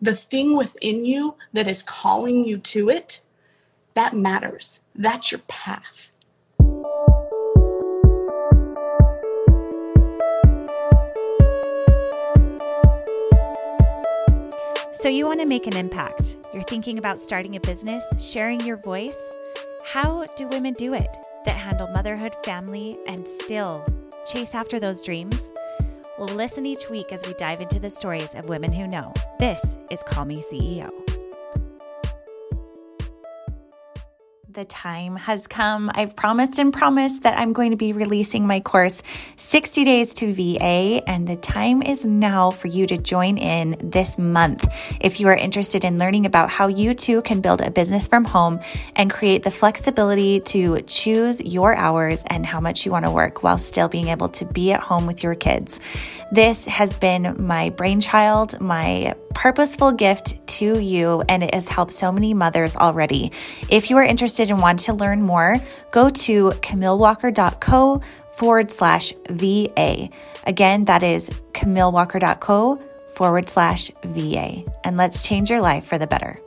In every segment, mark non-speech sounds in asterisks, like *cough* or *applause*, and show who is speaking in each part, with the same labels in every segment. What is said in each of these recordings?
Speaker 1: the thing within you that is calling you to it, that matters. That's your path.
Speaker 2: So, you want to make an impact. You're thinking about starting a business, sharing your voice. How do women do it that handle motherhood, family, and still chase after those dreams? We'll listen each week as we dive into the stories of women who know. This is Call Me CEO. The time has come. I've promised and promised that I'm going to be releasing my course 60 Days to VA, and the time is now for you to join in this month. If you are interested in learning about how you too can build a business from home and create the flexibility to choose your hours and how much you want to work while still being able to be at home with your kids. This has been my brainchild, my purposeful gift to you, and it has helped so many mothers already. If you are interested and want to learn more, go to camillewalker.co forward slash VA. Again, that is camillewalker.co forward slash VA. And let's change your life for the better.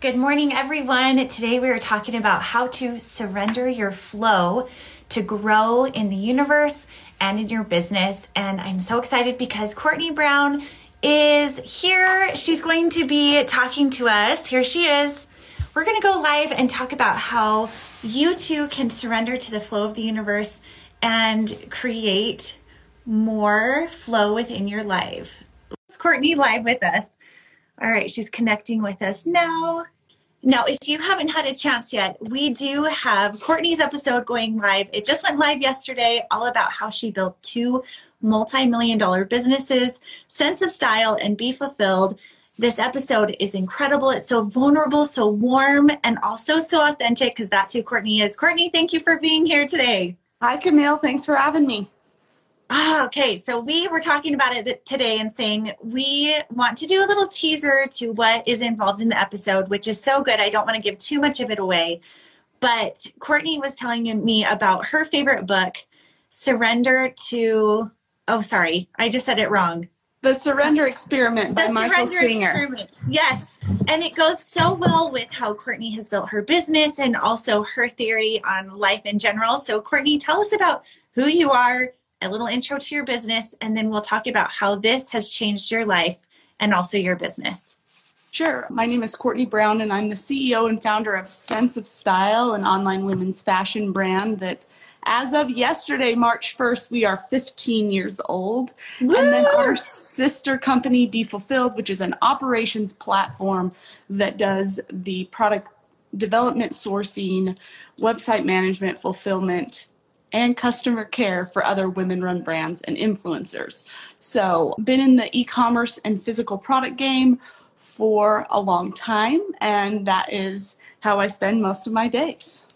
Speaker 2: Good morning, everyone. Today we are talking about how to surrender your flow to grow in the universe and in your business. And I'm so excited because Courtney Brown is here. She's going to be talking to us. Here she is. We're going to go live and talk about how you too can surrender to the flow of the universe and create more flow within your life. It's Courtney live with us. All right, she's connecting with us now. Now, if you haven't had a chance yet, we do have Courtney's episode going live. It just went live yesterday, all about how she built two multi million dollar businesses, Sense of Style and Be Fulfilled. This episode is incredible. It's so vulnerable, so warm, and also so authentic because that's who Courtney is. Courtney, thank you for being here today.
Speaker 1: Hi, Camille. Thanks for having me.
Speaker 2: Ah, okay. So we were talking about it today and saying we want to do a little teaser to what is involved in the episode, which is so good. I don't want to give too much of it away. But Courtney was telling me about her favorite book, Surrender to, oh, sorry, I just said it wrong.
Speaker 1: The Surrender Experiment by the Michael Surrender Singer. Experiment.
Speaker 2: Yes. And it goes so well with how Courtney has built her business and also her theory on life in general. So, Courtney, tell us about who you are a little intro to your business, and then we'll talk about how this has changed your life and also your business.
Speaker 1: Sure. My name is Courtney Brown, and I'm the CEO and founder of Sense of Style, an online women's fashion brand that, as of yesterday, March 1st, we are 15 years old. Woo! And then our sister company, Be Fulfilled, which is an operations platform that does the product development, sourcing, website management, fulfillment, and customer care for other women run brands and influencers. So, been in the e commerce and physical product game for a long time, and that is how I spend most of my days.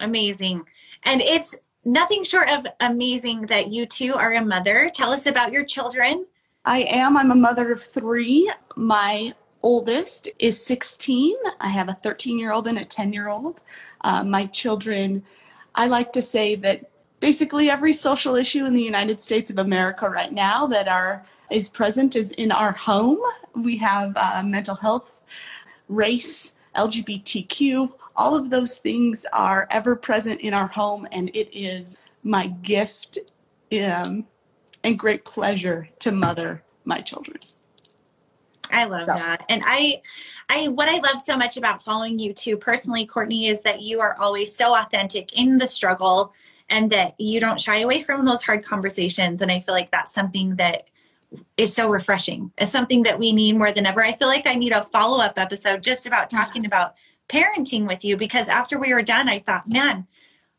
Speaker 2: Amazing. And it's nothing short of amazing that you two are a mother. Tell us about your children.
Speaker 1: I am. I'm a mother of three. My oldest is 16. I have a 13 year old and a 10 year old. Uh, my children I like to say that basically every social issue in the United States of America right now that are is present is in our home. We have uh, mental health, race, LGBTQ. All of those things are ever present in our home, and it is my gift um, and great pleasure to mother my children.
Speaker 2: I love so. that. And I I what I love so much about following you too personally, Courtney, is that you are always so authentic in the struggle and that you don't shy away from those hard conversations. And I feel like that's something that is so refreshing. It's something that we need more than ever. I feel like I need a follow-up episode just about talking about parenting with you because after we were done, I thought, man,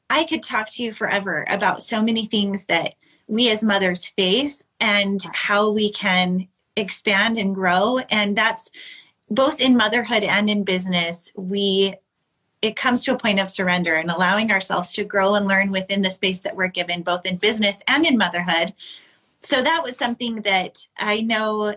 Speaker 2: I could talk to you forever about so many things that we as mothers face and how we can expand and grow. And that's both in motherhood and in business. We it comes to a point of surrender and allowing ourselves to grow and learn within the space that we're given, both in business and in motherhood. So that was something that I know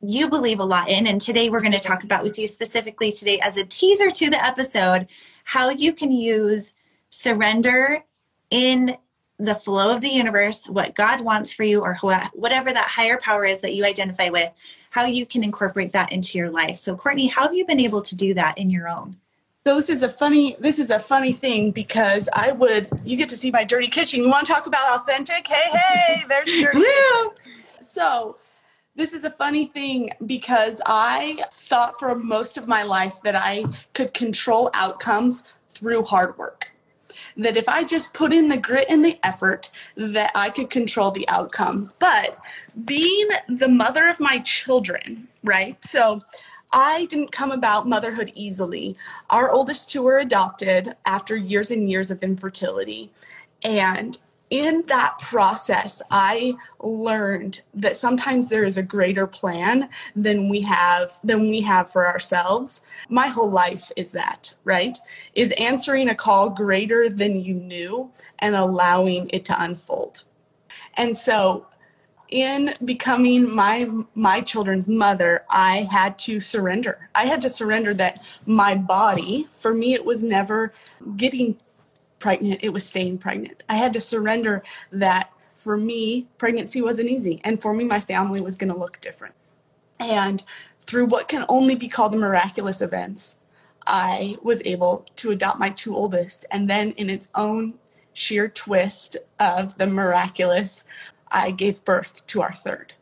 Speaker 2: you believe a lot in. And today we're going to talk about with you specifically today as a teaser to the episode how you can use surrender in the flow of the universe, what God wants for you, or whatever that higher power is that you identify with, how you can incorporate that into your life. So, Courtney, how have you been able to do that in your own?
Speaker 1: So this is a funny this is a funny thing because I would you get to see my dirty kitchen. You want to talk about authentic? Hey, hey, *laughs* there's dirty. so this is a funny thing because I thought for most of my life that I could control outcomes through hard work. That if I just put in the grit and the effort, that I could control the outcome. But being the mother of my children, right? So I didn't come about motherhood easily. Our oldest two were adopted after years and years of infertility. And in that process, I learned that sometimes there is a greater plan than we have than we have for ourselves. My whole life is that, right? Is answering a call greater than you knew and allowing it to unfold. And so in becoming my my children's mother i had to surrender i had to surrender that my body for me it was never getting pregnant, it was staying pregnant. I had to surrender that for me, pregnancy wasn't easy. And for me, my family was going to look different. And through what can only be called the miraculous events, I was able to adopt my two oldest. And then, in its own sheer twist of the miraculous, I gave birth to our third.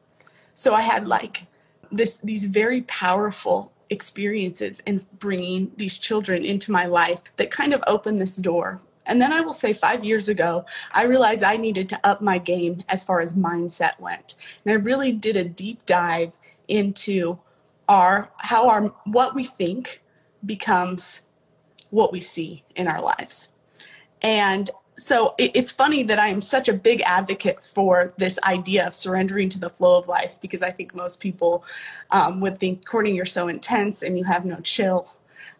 Speaker 1: So I had like this these very powerful experiences and bringing these children into my life that kind of opened this door and then I will say, five years ago, I realized I needed to up my game as far as mindset went. And I really did a deep dive into our how our what we think becomes what we see in our lives. And so it, it's funny that I am such a big advocate for this idea of surrendering to the flow of life because I think most people um, would think, Courtney, you're so intense and you have no chill.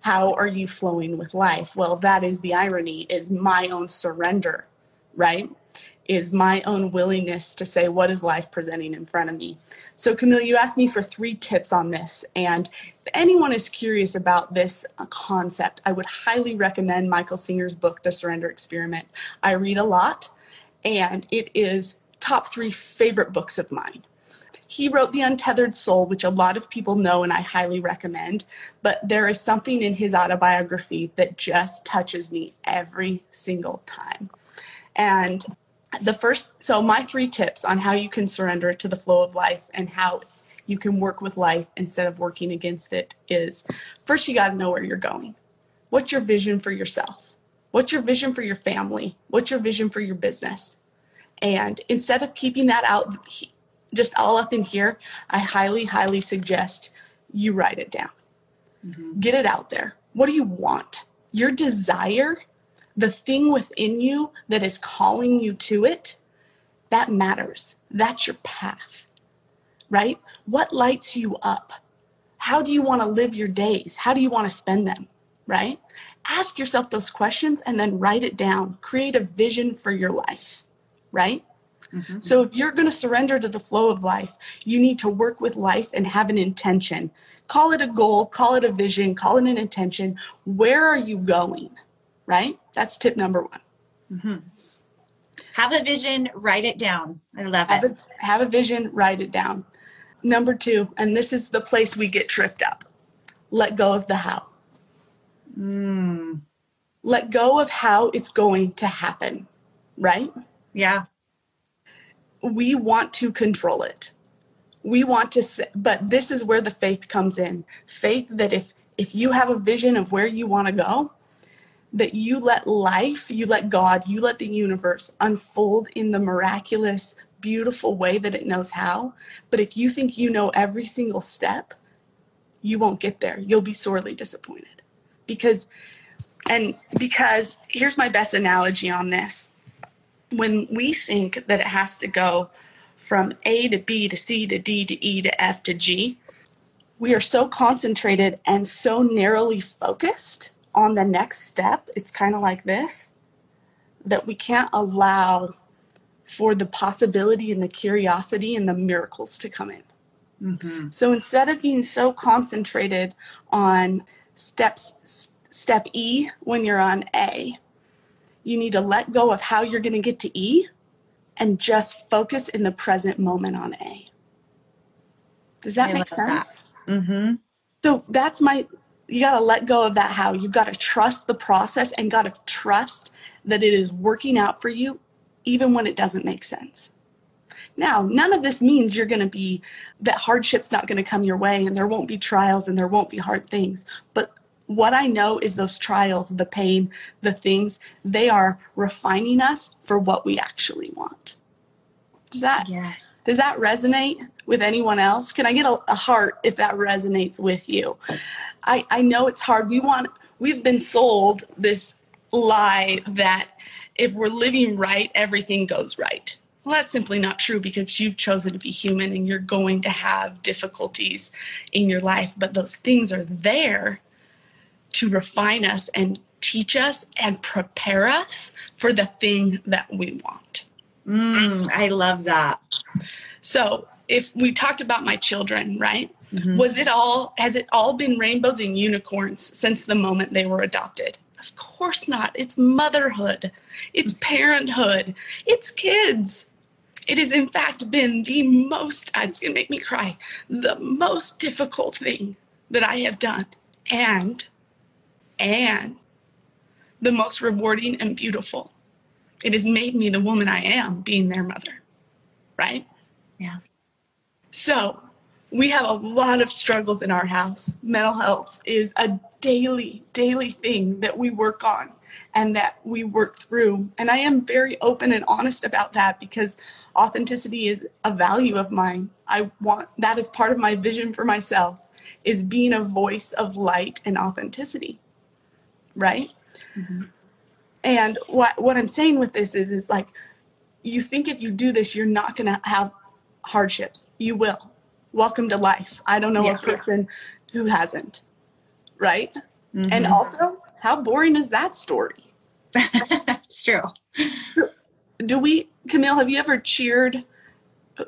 Speaker 1: How are you flowing with life? Well that is the irony is my own surrender right is my own willingness to say what is life presenting in front of me so camille you asked me for three tips on this and if anyone is curious about this uh, concept i would highly recommend michael singer's book the surrender experiment i read a lot and it is top three favorite books of mine he wrote The Untethered Soul, which a lot of people know and I highly recommend. But there is something in his autobiography that just touches me every single time. And the first, so my three tips on how you can surrender to the flow of life and how you can work with life instead of working against it is first, you got to know where you're going. What's your vision for yourself? What's your vision for your family? What's your vision for your business? And instead of keeping that out just all up in here, I highly, highly suggest you write it down. Mm-hmm. Get it out there. What do you want? Your desire, the thing within you that is calling you to it, that matters. That's your path, right? What lights you up? How do you want to live your days? How do you want to spend them, right? Ask yourself those questions and then write it down. Create a vision for your life, right? Mm-hmm. So if you're going to surrender to the flow of life, you need to work with life and have an intention. Call it a goal, call it a vision, call it an intention. Where are you going? Right? That's tip number one.
Speaker 2: Mm-hmm. Have a vision, write it down. I love
Speaker 1: have
Speaker 2: it.
Speaker 1: A, have a vision, write it down. Number two, and this is the place we get tripped up let go of the how. Mm. Let go of how it's going to happen, right?
Speaker 2: Yeah
Speaker 1: we want to control it. We want to, say, but this is where the faith comes in. Faith that if if you have a vision of where you want to go, that you let life, you let God, you let the universe unfold in the miraculous, beautiful way that it knows how. But if you think you know every single step, you won't get there. You'll be sorely disappointed. Because, and because here's my best analogy on this when we think that it has to go from A to B to C to D to E to F to G, we are so concentrated and so narrowly focused on the next step. It's kind of like this that we can't allow for the possibility and the curiosity and the miracles to come in. Mm-hmm. So instead of being so concentrated on steps, step E when you're on A, you need to let go of how you're going to get to E and just focus in the present moment on A. Does that I make sense? That. Mm-hmm. So that's my, you got to let go of that how. You've got to trust the process and got to trust that it is working out for you even when it doesn't make sense. Now, none of this means you're going to be, that hardship's not going to come your way and there won't be trials and there won't be hard things. But what I know is those trials, the pain, the things, they are refining us for what we actually want. Does that yes. does that resonate with anyone else? Can I get a, a heart if that resonates with you? I, I know it's hard. We want we've been sold this lie that if we're living right, everything goes right. Well, that's simply not true because you've chosen to be human and you're going to have difficulties in your life, but those things are there to refine us and teach us and prepare us for the thing that we want.
Speaker 2: Mm, I love that.
Speaker 1: So, if we talked about my children, right? Mm-hmm. Was it all, has it all been rainbows and unicorns since the moment they were adopted? Of course not. It's motherhood, it's parenthood, it's kids. It has, in fact, been the most, it's going to make me cry, the most difficult thing that I have done. And and the most rewarding and beautiful. It has made me the woman I am, being their mother. Right?
Speaker 2: Yeah.
Speaker 1: So we have a lot of struggles in our house. Mental health is a daily, daily thing that we work on and that we work through. And I am very open and honest about that because authenticity is a value of mine. I want that is part of my vision for myself is being a voice of light and authenticity right? Mm-hmm. And what what I'm saying with this is is like you think if you do this you're not going to have hardships. You will. Welcome to life. I don't know yeah, a person yeah. who hasn't. Right? Mm-hmm. And also, how boring is that story?
Speaker 2: That's true.
Speaker 1: Do we Camille, have you ever cheered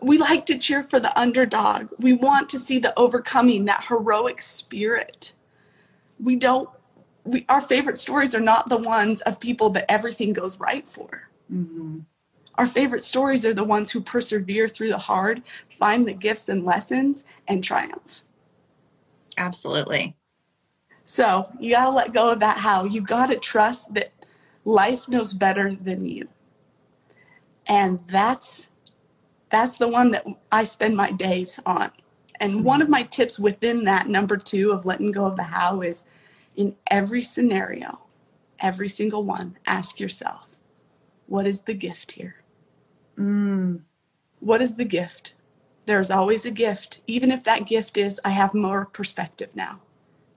Speaker 1: we like to cheer for the underdog. We want to see the overcoming, that heroic spirit. We don't we our favorite stories are not the ones of people that everything goes right for. Mm-hmm. Our favorite stories are the ones who persevere through the hard, find the gifts and lessons, and triumph.
Speaker 2: Absolutely.
Speaker 1: So you got to let go of that how. You got to trust that life knows better than you. And that's that's the one that I spend my days on. And one of my tips within that number 2 of letting go of the how is in every scenario, every single one, ask yourself, what is the gift here? Mm. What is the gift? There's always a gift, even if that gift is, I have more perspective now.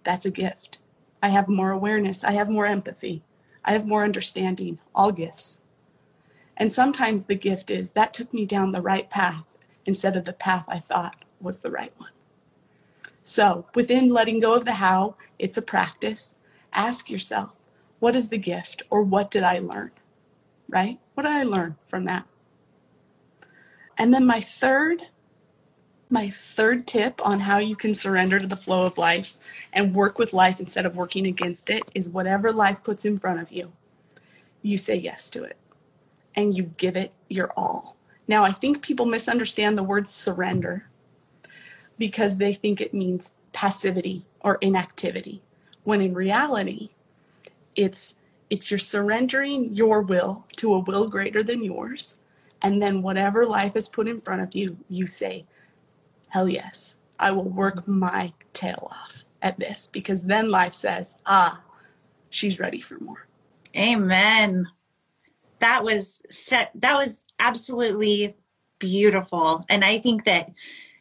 Speaker 1: That's a gift. I have more awareness. I have more empathy. I have more understanding. All gifts. And sometimes the gift is that took me down the right path instead of the path I thought was the right one. So, within letting go of the how, it's a practice. Ask yourself, what is the gift or what did I learn? Right? What did I learn from that? And then my third my third tip on how you can surrender to the flow of life and work with life instead of working against it is whatever life puts in front of you, you say yes to it and you give it your all. Now, I think people misunderstand the word surrender because they think it means passivity or inactivity when in reality it's it's your surrendering your will to a will greater than yours and then whatever life has put in front of you you say hell yes i will work my tail off at this because then life says ah she's ready for more
Speaker 2: amen that was set that was absolutely beautiful and i think that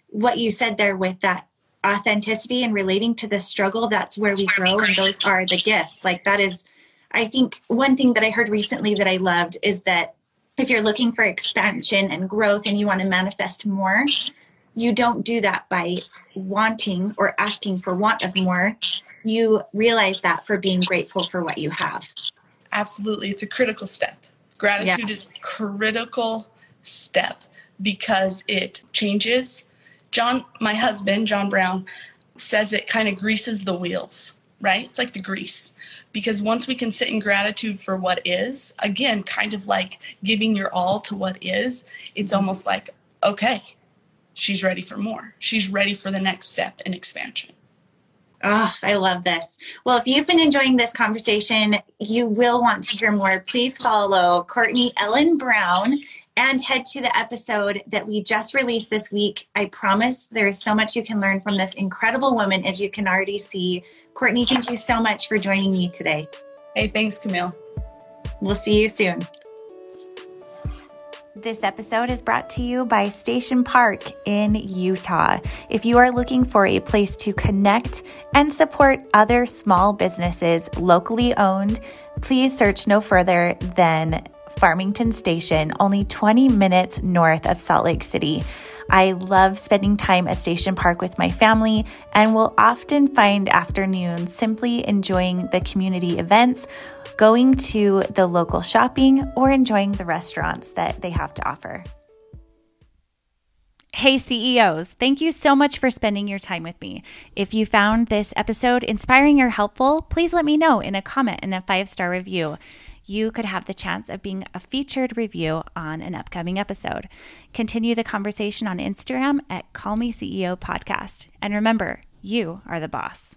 Speaker 2: what you said there with that authenticity and relating to the struggle, that's where we grow. And those are the gifts. Like that is, I think one thing that I heard recently that I loved is that if you're looking for expansion and growth and you want to manifest more, you don't do that by wanting or asking for want of more. You realize that for being grateful for what you have.
Speaker 1: Absolutely. It's a critical step. Gratitude yeah. is a critical step because it changes John, my husband, John Brown, says it kind of greases the wheels. Right? It's like the grease. Because once we can sit in gratitude for what is, again, kind of like giving your all to what is, it's almost like, okay, she's ready for more. She's ready for the next step in expansion.
Speaker 2: Oh, I love this. Well, if you've been enjoying this conversation, you will want to hear more. Please follow Courtney Ellen Brown and head to the episode that we just released this week. I promise there is so much you can learn from this incredible woman, as you can already see. Courtney, thank you so much for joining me today.
Speaker 1: Hey, thanks, Camille.
Speaker 2: We'll see you soon. This episode is brought to you by Station Park in Utah. If you are looking for a place to connect and support other small businesses locally owned, please search no further than Farmington Station, only 20 minutes north of Salt Lake City. I love spending time at Station Park with my family and will often find afternoons simply enjoying the community events, going to the local shopping, or enjoying the restaurants that they have to offer. Hey, CEOs, thank you so much for spending your time with me. If you found this episode inspiring or helpful, please let me know in a comment and a five star review you could have the chance of being a featured review on an upcoming episode. Continue the conversation on Instagram at Call Me CEO Podcast. And remember, you are the boss.